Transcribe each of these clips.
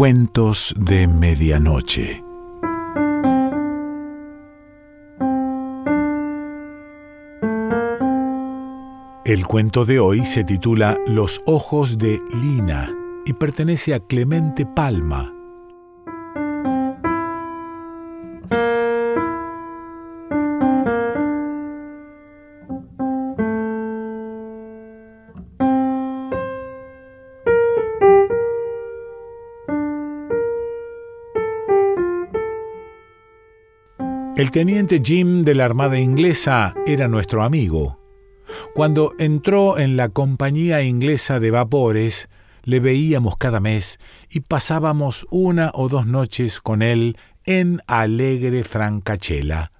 Cuentos de Medianoche. El cuento de hoy se titula Los ojos de Lina y pertenece a Clemente Palma. El teniente Jim de la Armada Inglesa era nuestro amigo. Cuando entró en la Compañía Inglesa de Vapores, le veíamos cada mes y pasábamos una o dos noches con él en alegre Francachela.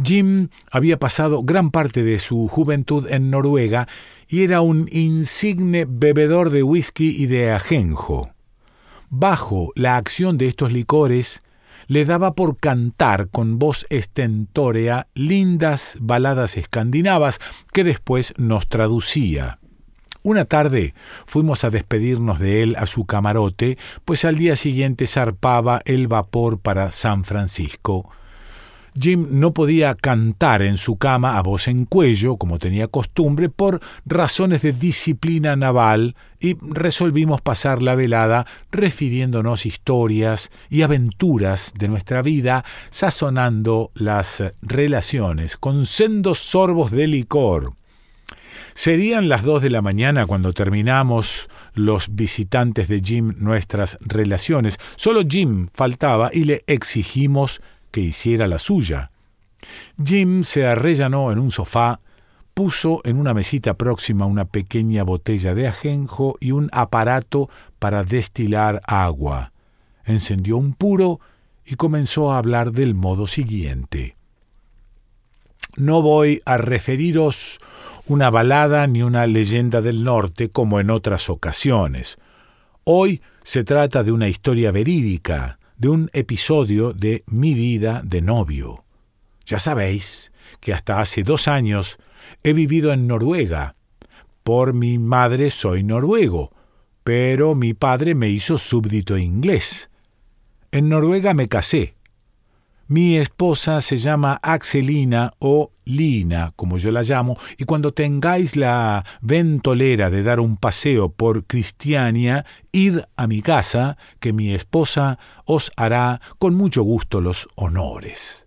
Jim había pasado gran parte de su juventud en Noruega y era un insigne bebedor de whisky y de ajenjo. Bajo la acción de estos licores, le daba por cantar con voz estentórea lindas baladas escandinavas que después nos traducía. Una tarde fuimos a despedirnos de él a su camarote, pues al día siguiente zarpaba el vapor para San Francisco. Jim no podía cantar en su cama a voz en cuello, como tenía costumbre, por razones de disciplina naval, y resolvimos pasar la velada refiriéndonos historias y aventuras de nuestra vida, sazonando las relaciones con sendos sorbos de licor. Serían las dos de la mañana cuando terminamos los visitantes de Jim nuestras relaciones. Solo Jim faltaba y le exigimos que hiciera la suya. Jim se arrellanó en un sofá, puso en una mesita próxima una pequeña botella de ajenjo y un aparato para destilar agua. Encendió un puro y comenzó a hablar del modo siguiente. No voy a referiros una balada ni una leyenda del norte como en otras ocasiones. Hoy se trata de una historia verídica, de un episodio de mi vida de novio. Ya sabéis que hasta hace dos años he vivido en Noruega. Por mi madre soy noruego, pero mi padre me hizo súbdito inglés. En Noruega me casé, mi esposa se llama Axelina o Lina, como yo la llamo, y cuando tengáis la ventolera de dar un paseo por Cristiania, id a mi casa, que mi esposa os hará con mucho gusto los honores.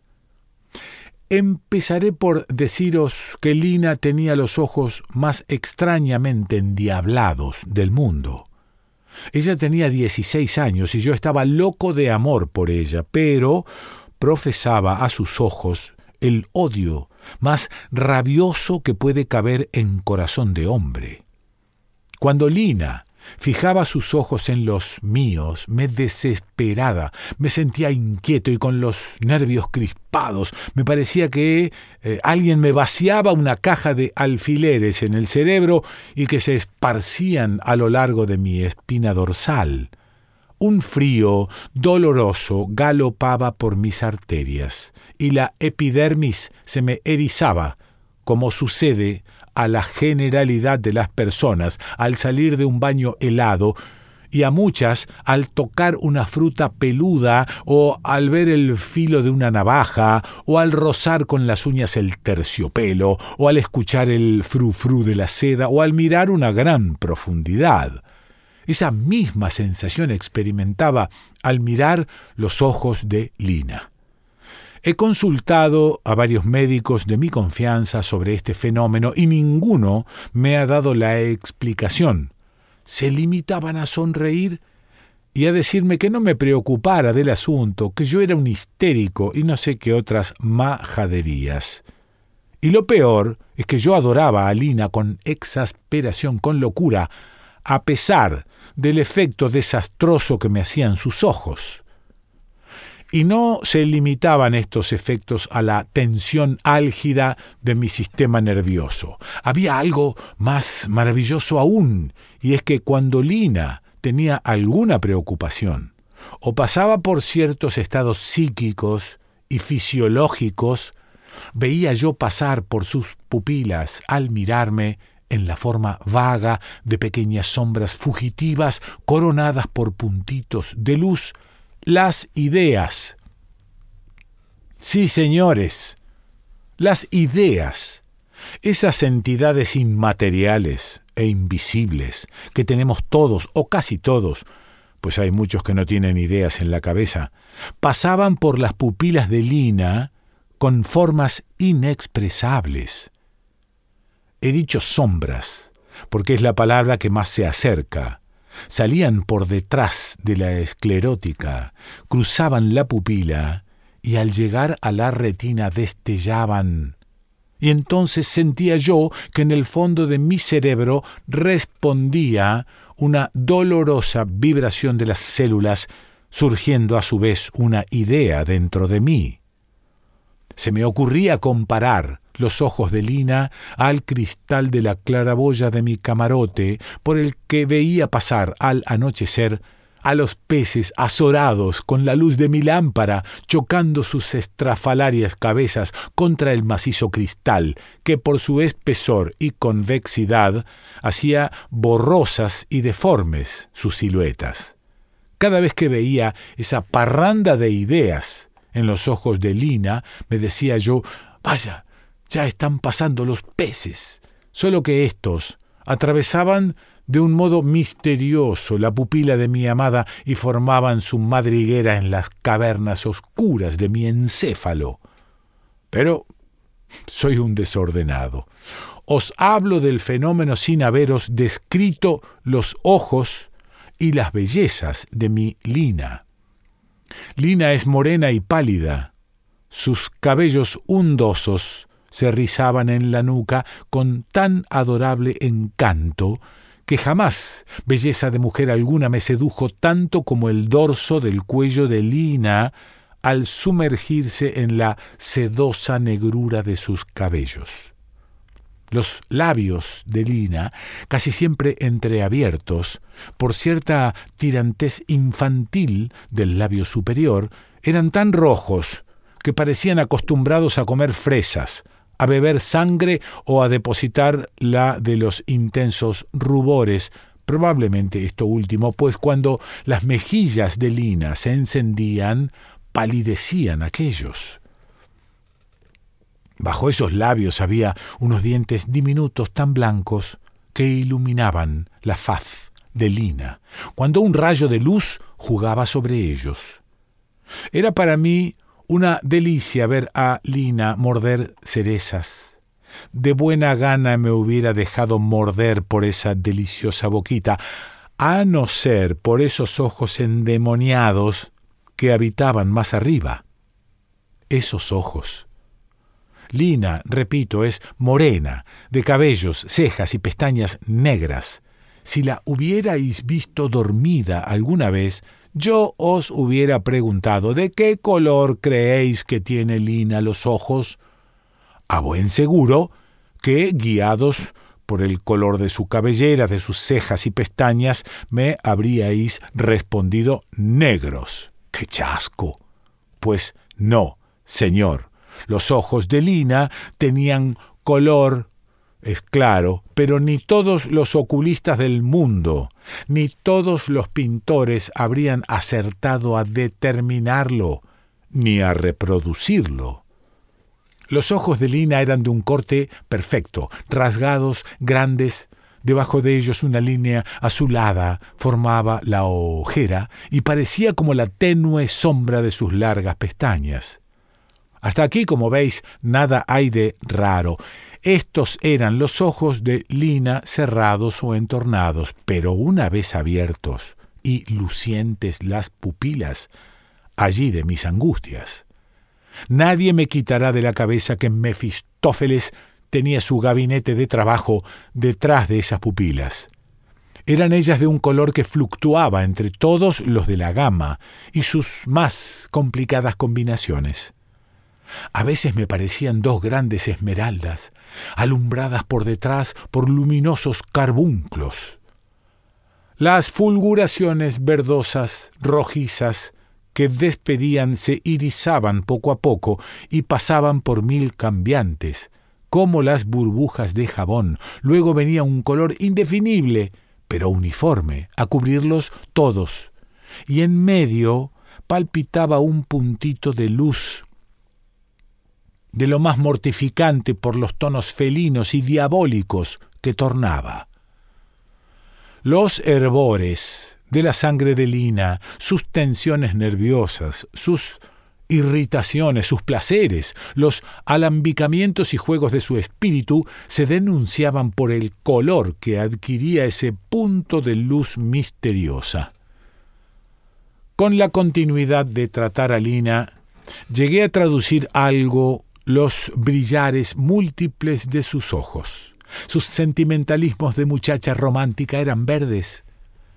Empezaré por deciros que Lina tenía los ojos más extrañamente endiablados del mundo. Ella tenía dieciséis años y yo estaba loco de amor por ella, pero profesaba a sus ojos el odio más rabioso que puede caber en corazón de hombre. Cuando Lina fijaba sus ojos en los míos, me desesperaba, me sentía inquieto y con los nervios crispados. Me parecía que eh, alguien me vaciaba una caja de alfileres en el cerebro y que se esparcían a lo largo de mi espina dorsal. Un frío doloroso galopaba por mis arterias y la epidermis se me erizaba, como sucede a la generalidad de las personas al salir de un baño helado y a muchas al tocar una fruta peluda o al ver el filo de una navaja o al rozar con las uñas el terciopelo o al escuchar el frufru de la seda o al mirar una gran profundidad. Esa misma sensación experimentaba al mirar los ojos de Lina. He consultado a varios médicos de mi confianza sobre este fenómeno y ninguno me ha dado la explicación. Se limitaban a sonreír y a decirme que no me preocupara del asunto, que yo era un histérico y no sé qué otras majaderías. Y lo peor es que yo adoraba a Lina con exasperación, con locura, a pesar del efecto desastroso que me hacían sus ojos. Y no se limitaban estos efectos a la tensión álgida de mi sistema nervioso. Había algo más maravilloso aún, y es que cuando Lina tenía alguna preocupación, o pasaba por ciertos estados psíquicos y fisiológicos, veía yo pasar por sus pupilas al mirarme en la forma vaga de pequeñas sombras fugitivas coronadas por puntitos de luz, las ideas. Sí, señores, las ideas, esas entidades inmateriales e invisibles que tenemos todos o casi todos, pues hay muchos que no tienen ideas en la cabeza, pasaban por las pupilas de Lina con formas inexpresables. He dicho sombras, porque es la palabra que más se acerca. Salían por detrás de la esclerótica, cruzaban la pupila y al llegar a la retina destellaban. Y entonces sentía yo que en el fondo de mi cerebro respondía una dolorosa vibración de las células, surgiendo a su vez una idea dentro de mí. Se me ocurría comparar los ojos de Lina al cristal de la claraboya de mi camarote por el que veía pasar al anochecer a los peces azorados con la luz de mi lámpara, chocando sus estrafalarias cabezas contra el macizo cristal, que por su espesor y convexidad hacía borrosas y deformes sus siluetas. Cada vez que veía esa parranda de ideas en los ojos de Lina, me decía yo, vaya, ya están pasando los peces, solo que estos atravesaban de un modo misterioso la pupila de mi amada y formaban su madriguera en las cavernas oscuras de mi encéfalo. Pero soy un desordenado. Os hablo del fenómeno sin haberos descrito los ojos y las bellezas de mi Lina. Lina es morena y pálida. Sus cabellos undosos se rizaban en la nuca con tan adorable encanto que jamás belleza de mujer alguna me sedujo tanto como el dorso del cuello de Lina al sumergirse en la sedosa negrura de sus cabellos. Los labios de Lina, casi siempre entreabiertos, por cierta tirantez infantil del labio superior, eran tan rojos que parecían acostumbrados a comer fresas, a beber sangre o a depositar la de los intensos rubores, probablemente esto último, pues cuando las mejillas de Lina se encendían, palidecían aquellos. Bajo esos labios había unos dientes diminutos tan blancos que iluminaban la faz de Lina, cuando un rayo de luz jugaba sobre ellos. Era para mí una delicia ver a Lina morder cerezas. De buena gana me hubiera dejado morder por esa deliciosa boquita, a no ser por esos ojos endemoniados que habitaban más arriba. Esos ojos. Lina, repito, es morena, de cabellos, cejas y pestañas negras. Si la hubierais visto dormida alguna vez, yo os hubiera preguntado ¿de qué color creéis que tiene Lina los ojos? A buen seguro que, guiados por el color de su cabellera, de sus cejas y pestañas, me habríais respondido negros. ¡Qué chasco! Pues no, señor. Los ojos de Lina tenían color es claro, pero ni todos los oculistas del mundo, ni todos los pintores habrían acertado a determinarlo, ni a reproducirlo. Los ojos de Lina eran de un corte perfecto, rasgados, grandes, Debajo de ellos una línea azulada formaba la ojera y parecía como la tenue sombra de sus largas pestañas. Hasta aquí, como veis, nada hay de raro. Estos eran los ojos de Lina cerrados o entornados, pero una vez abiertos y lucientes las pupilas, allí de mis angustias. Nadie me quitará de la cabeza que Mefistófeles tenía su gabinete de trabajo detrás de esas pupilas. Eran ellas de un color que fluctuaba entre todos los de la gama y sus más complicadas combinaciones. A veces me parecían dos grandes esmeraldas, alumbradas por detrás por luminosos carbunclos. Las fulguraciones verdosas, rojizas, que despedían se irisaban poco a poco y pasaban por mil cambiantes, como las burbujas de jabón. Luego venía un color indefinible, pero uniforme, a cubrirlos todos. Y en medio palpitaba un puntito de luz, de lo más mortificante por los tonos felinos y diabólicos que tornaba. Los hervores de la sangre de Lina, sus tensiones nerviosas, sus irritaciones, sus placeres, los alambicamientos y juegos de su espíritu se denunciaban por el color que adquiría ese punto de luz misteriosa. Con la continuidad de tratar a Lina, llegué a traducir algo los brillares múltiples de sus ojos. Sus sentimentalismos de muchacha romántica eran verdes,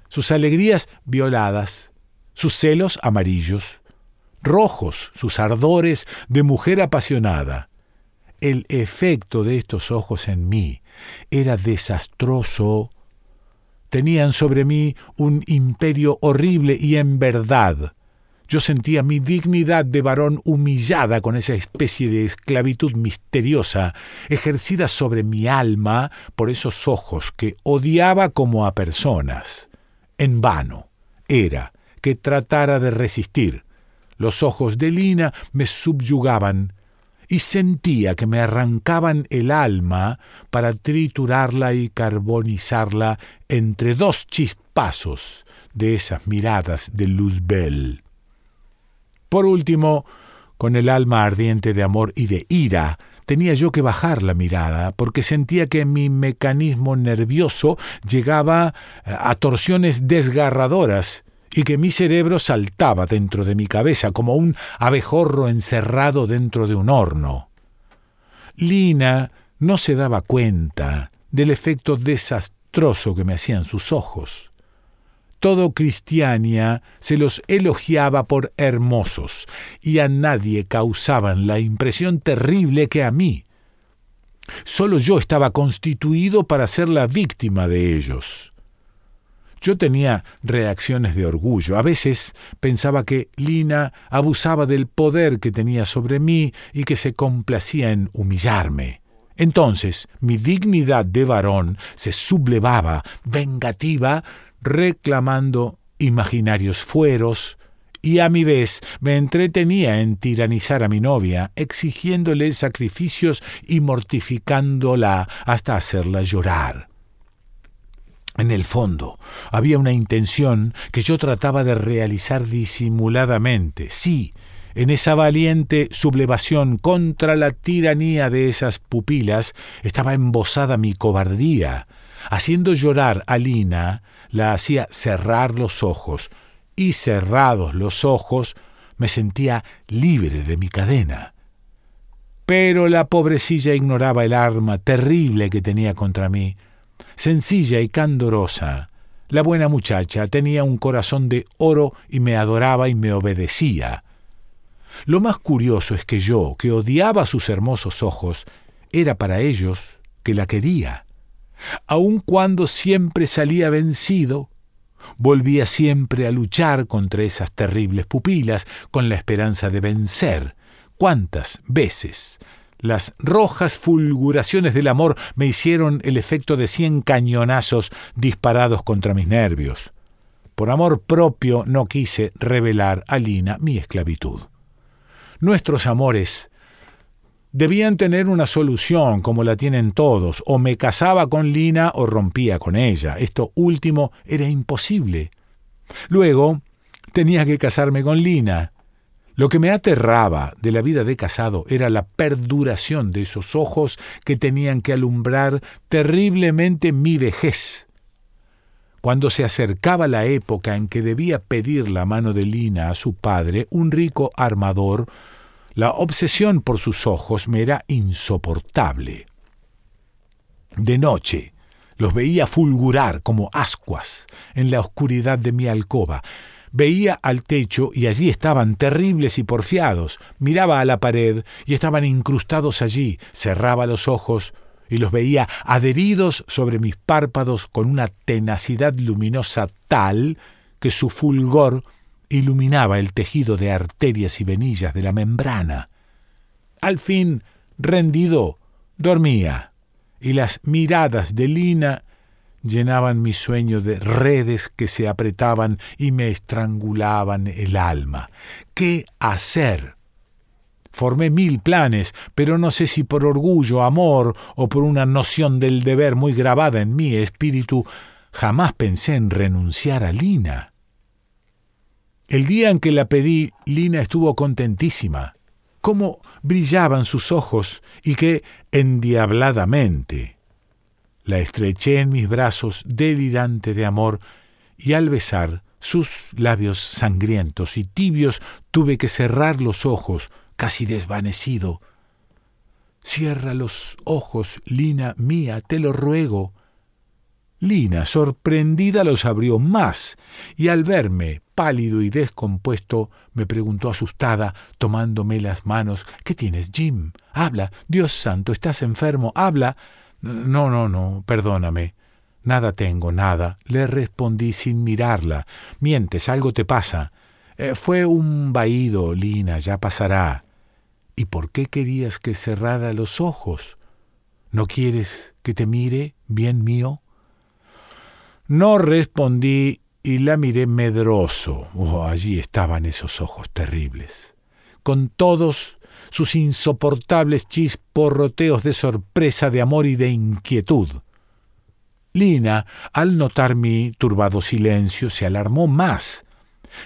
sus alegrías violadas, sus celos amarillos, rojos sus ardores de mujer apasionada. El efecto de estos ojos en mí era desastroso. Tenían sobre mí un imperio horrible y en verdad yo sentía mi dignidad de varón humillada con esa especie de esclavitud misteriosa ejercida sobre mi alma por esos ojos que odiaba como a personas. En vano era que tratara de resistir los ojos de Lina me subyugaban y sentía que me arrancaban el alma para triturarla y carbonizarla entre dos chispazos de esas miradas de Luzbel. Por último, con el alma ardiente de amor y de ira, tenía yo que bajar la mirada, porque sentía que mi mecanismo nervioso llegaba a torsiones desgarradoras y que mi cerebro saltaba dentro de mi cabeza como un abejorro encerrado dentro de un horno. Lina no se daba cuenta del efecto desastroso que me hacían sus ojos. Todo Cristiania se los elogiaba por hermosos, y a nadie causaban la impresión terrible que a mí. Solo yo estaba constituido para ser la víctima de ellos. Yo tenía reacciones de orgullo. A veces pensaba que Lina abusaba del poder que tenía sobre mí y que se complacía en humillarme. Entonces mi dignidad de varón se sublevaba, vengativa, reclamando imaginarios fueros, y a mi vez me entretenía en tiranizar a mi novia, exigiéndole sacrificios y mortificándola hasta hacerla llorar. En el fondo, había una intención que yo trataba de realizar disimuladamente. Sí, en esa valiente sublevación contra la tiranía de esas pupilas estaba embosada mi cobardía. Haciendo llorar a Lina, la hacía cerrar los ojos, y cerrados los ojos, me sentía libre de mi cadena. Pero la pobrecilla ignoraba el arma terrible que tenía contra mí sencilla y candorosa. La buena muchacha tenía un corazón de oro y me adoraba y me obedecía. Lo más curioso es que yo, que odiaba sus hermosos ojos, era para ellos que la quería. Aun cuando siempre salía vencido, volvía siempre a luchar contra esas terribles pupilas con la esperanza de vencer. ¿Cuántas veces las rojas fulguraciones del amor me hicieron el efecto de cien cañonazos disparados contra mis nervios. Por amor propio no quise revelar a Lina mi esclavitud. Nuestros amores debían tener una solución como la tienen todos, o me casaba con Lina o rompía con ella. Esto último era imposible. Luego tenía que casarme con Lina, lo que me aterraba de la vida de casado era la perduración de esos ojos que tenían que alumbrar terriblemente mi vejez. Cuando se acercaba la época en que debía pedir la mano de Lina a su padre, un rico armador, la obsesión por sus ojos me era insoportable. De noche los veía fulgurar como ascuas en la oscuridad de mi alcoba, Veía al techo y allí estaban terribles y porfiados. Miraba a la pared y estaban incrustados allí. Cerraba los ojos y los veía adheridos sobre mis párpados con una tenacidad luminosa tal que su fulgor iluminaba el tejido de arterias y venillas de la membrana. Al fin, rendido, Dormía, y las miradas de Lina llenaban mi sueño de redes que se apretaban y me estrangulaban el alma. ¿Qué hacer? Formé mil planes, pero no sé si por orgullo, amor o por una noción del deber muy grabada en mi espíritu, jamás pensé en renunciar a Lina. El día en que la pedí, Lina estuvo contentísima. Cómo brillaban sus ojos y qué endiabladamente. La estreché en mis brazos delirante de amor y al besar sus labios sangrientos y tibios tuve que cerrar los ojos casi desvanecido. Cierra los ojos, Lina mía, te lo ruego. Lina, sorprendida, los abrió más, y al verme pálido y descompuesto, me preguntó asustada, tomándome las manos ¿Qué tienes, Jim? Habla. Dios santo, estás enfermo. Habla. No, no, no, perdóname. Nada tengo, nada. Le respondí sin mirarla. Mientes, algo te pasa. Eh, fue un vaído, Lina, ya pasará. ¿Y por qué querías que cerrara los ojos? ¿No quieres que te mire, bien mío? No respondí y la miré medroso. Oh, allí estaban esos ojos terribles, con todos sus insoportables chisporroteos de sorpresa, de amor y de inquietud. Lina, al notar mi turbado silencio, se alarmó más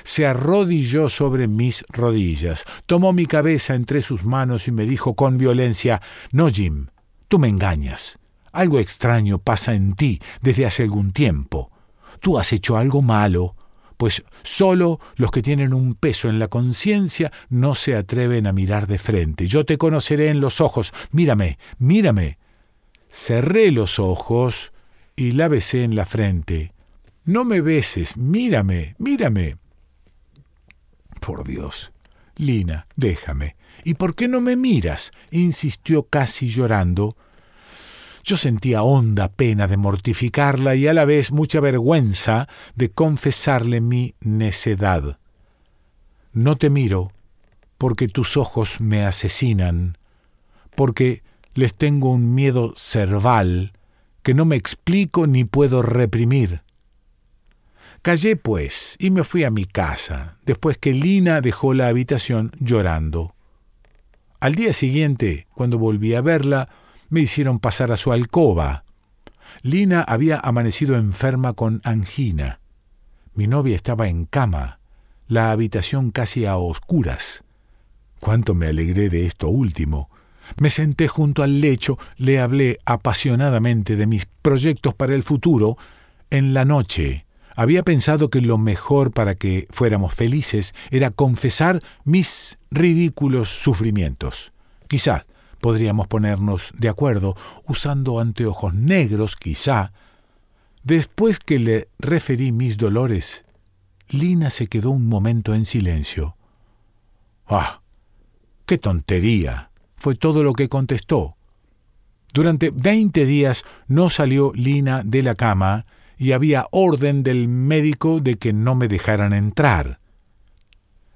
se arrodilló sobre mis rodillas, tomó mi cabeza entre sus manos y me dijo con violencia No, Jim, tú me engañas. Algo extraño pasa en ti desde hace algún tiempo. Tú has hecho algo malo, pues solo los que tienen un peso en la conciencia no se atreven a mirar de frente. Yo te conoceré en los ojos. Mírame, mírame. Cerré los ojos y la besé en la frente. No me beses, mírame, mírame. Por Dios. Lina, déjame. ¿Y por qué no me miras? insistió casi llorando. Yo sentía honda pena de mortificarla y a la vez mucha vergüenza de confesarle mi necedad. No te miro porque tus ojos me asesinan, porque les tengo un miedo cerval que no me explico ni puedo reprimir. Callé, pues, y me fui a mi casa, después que Lina dejó la habitación llorando. Al día siguiente, cuando volví a verla, me hicieron pasar a su alcoba. Lina había amanecido enferma con angina. Mi novia estaba en cama, la habitación casi a oscuras. Cuánto me alegré de esto último. Me senté junto al lecho, le hablé apasionadamente de mis proyectos para el futuro. En la noche había pensado que lo mejor para que fuéramos felices era confesar mis ridículos sufrimientos. Quizá podríamos ponernos de acuerdo usando anteojos negros, quizá. Después que le referí mis dolores, Lina se quedó un momento en silencio. ¡Ah! ¡Qué tontería! fue todo lo que contestó. Durante veinte días no salió Lina de la cama y había orden del médico de que no me dejaran entrar.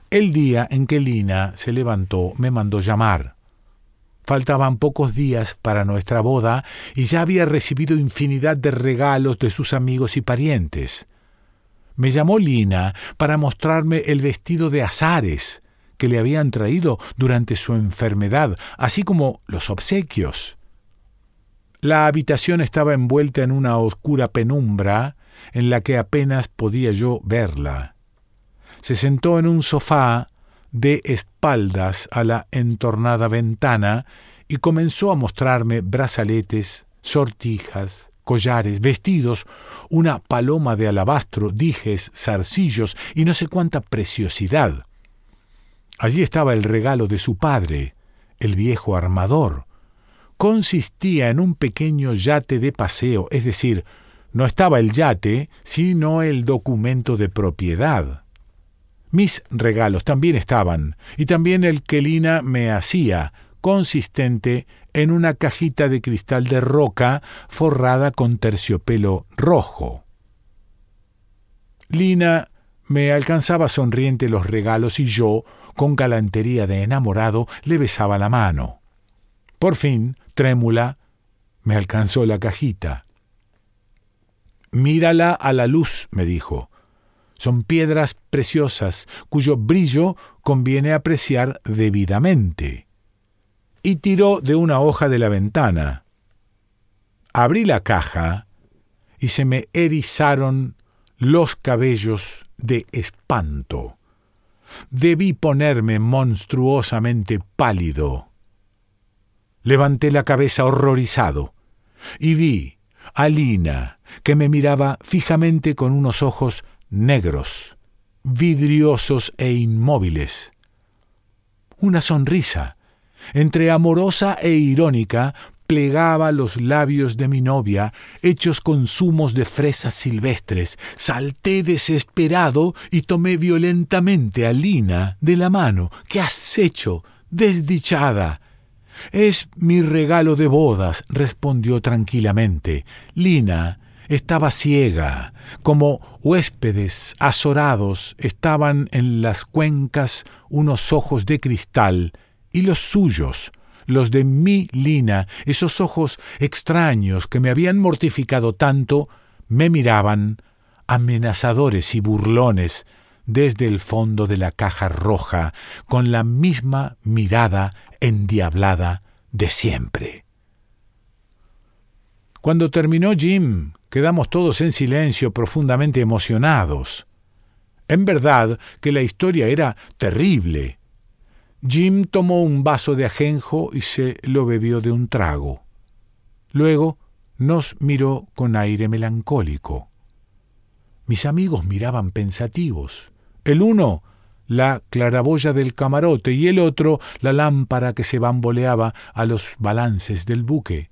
El día en que Lina se levantó me mandó llamar. Faltaban pocos días para nuestra boda y ya había recibido infinidad de regalos de sus amigos y parientes. Me llamó Lina para mostrarme el vestido de azares que le habían traído durante su enfermedad, así como los obsequios. La habitación estaba envuelta en una oscura penumbra en la que apenas podía yo verla. Se sentó en un sofá de espaldas a la entornada ventana y comenzó a mostrarme brazaletes, sortijas, collares, vestidos, una paloma de alabastro, dijes, zarcillos y no sé cuánta preciosidad. Allí estaba el regalo de su padre, el viejo armador, consistía en un pequeño yate de paseo, es decir, no estaba el yate, sino el documento de propiedad. Mis regalos también estaban, y también el que Lina me hacía, consistente en una cajita de cristal de roca forrada con terciopelo rojo. Lina me alcanzaba sonriente los regalos y yo, con galantería de enamorado, le besaba la mano. Por fin, trémula, me alcanzó la cajita. Mírala a la luz, me dijo. Son piedras preciosas cuyo brillo conviene apreciar debidamente. Y tiró de una hoja de la ventana. Abrí la caja y se me erizaron los cabellos de espanto. Debí ponerme monstruosamente pálido. Levanté la cabeza horrorizado y vi a Lina, que me miraba fijamente con unos ojos negros, vidriosos e inmóviles. Una sonrisa, entre amorosa e irónica, plegaba los labios de mi novia, hechos con zumos de fresas silvestres. Salté desesperado y tomé violentamente a Lina de la mano. ¿Qué has hecho? Desdichada. Es mi regalo de bodas, respondió tranquilamente. Lina estaba ciega, como huéspedes azorados estaban en las cuencas unos ojos de cristal, y los suyos, los de mi Lina, esos ojos extraños que me habían mortificado tanto, me miraban, amenazadores y burlones, desde el fondo de la caja roja, con la misma mirada endiablada de siempre. Cuando terminó Jim, quedamos todos en silencio, profundamente emocionados. En verdad que la historia era terrible. Jim tomó un vaso de ajenjo y se lo bebió de un trago. Luego nos miró con aire melancólico. Mis amigos miraban pensativos. El uno la claraboya del camarote y el otro la lámpara que se bamboleaba a los balances del buque.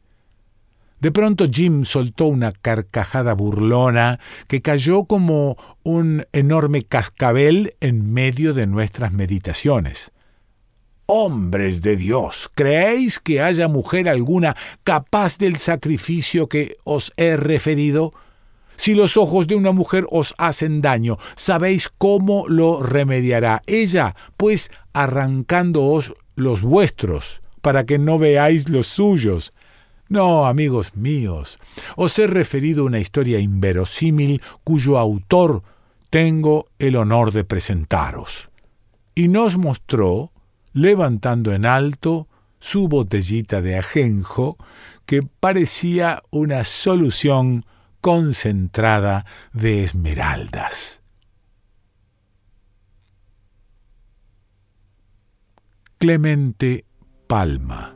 De pronto Jim soltó una carcajada burlona que cayó como un enorme cascabel en medio de nuestras meditaciones. Hombres de Dios, ¿creéis que haya mujer alguna capaz del sacrificio que os he referido? Si los ojos de una mujer os hacen daño, ¿sabéis cómo lo remediará ella? Pues arrancándoos los vuestros, para que no veáis los suyos. No, amigos míos, os he referido una historia inverosímil cuyo autor tengo el honor de presentaros. Y nos mostró, levantando en alto su botellita de ajenjo, que parecía una solución concentrada de esmeraldas. Clemente Palma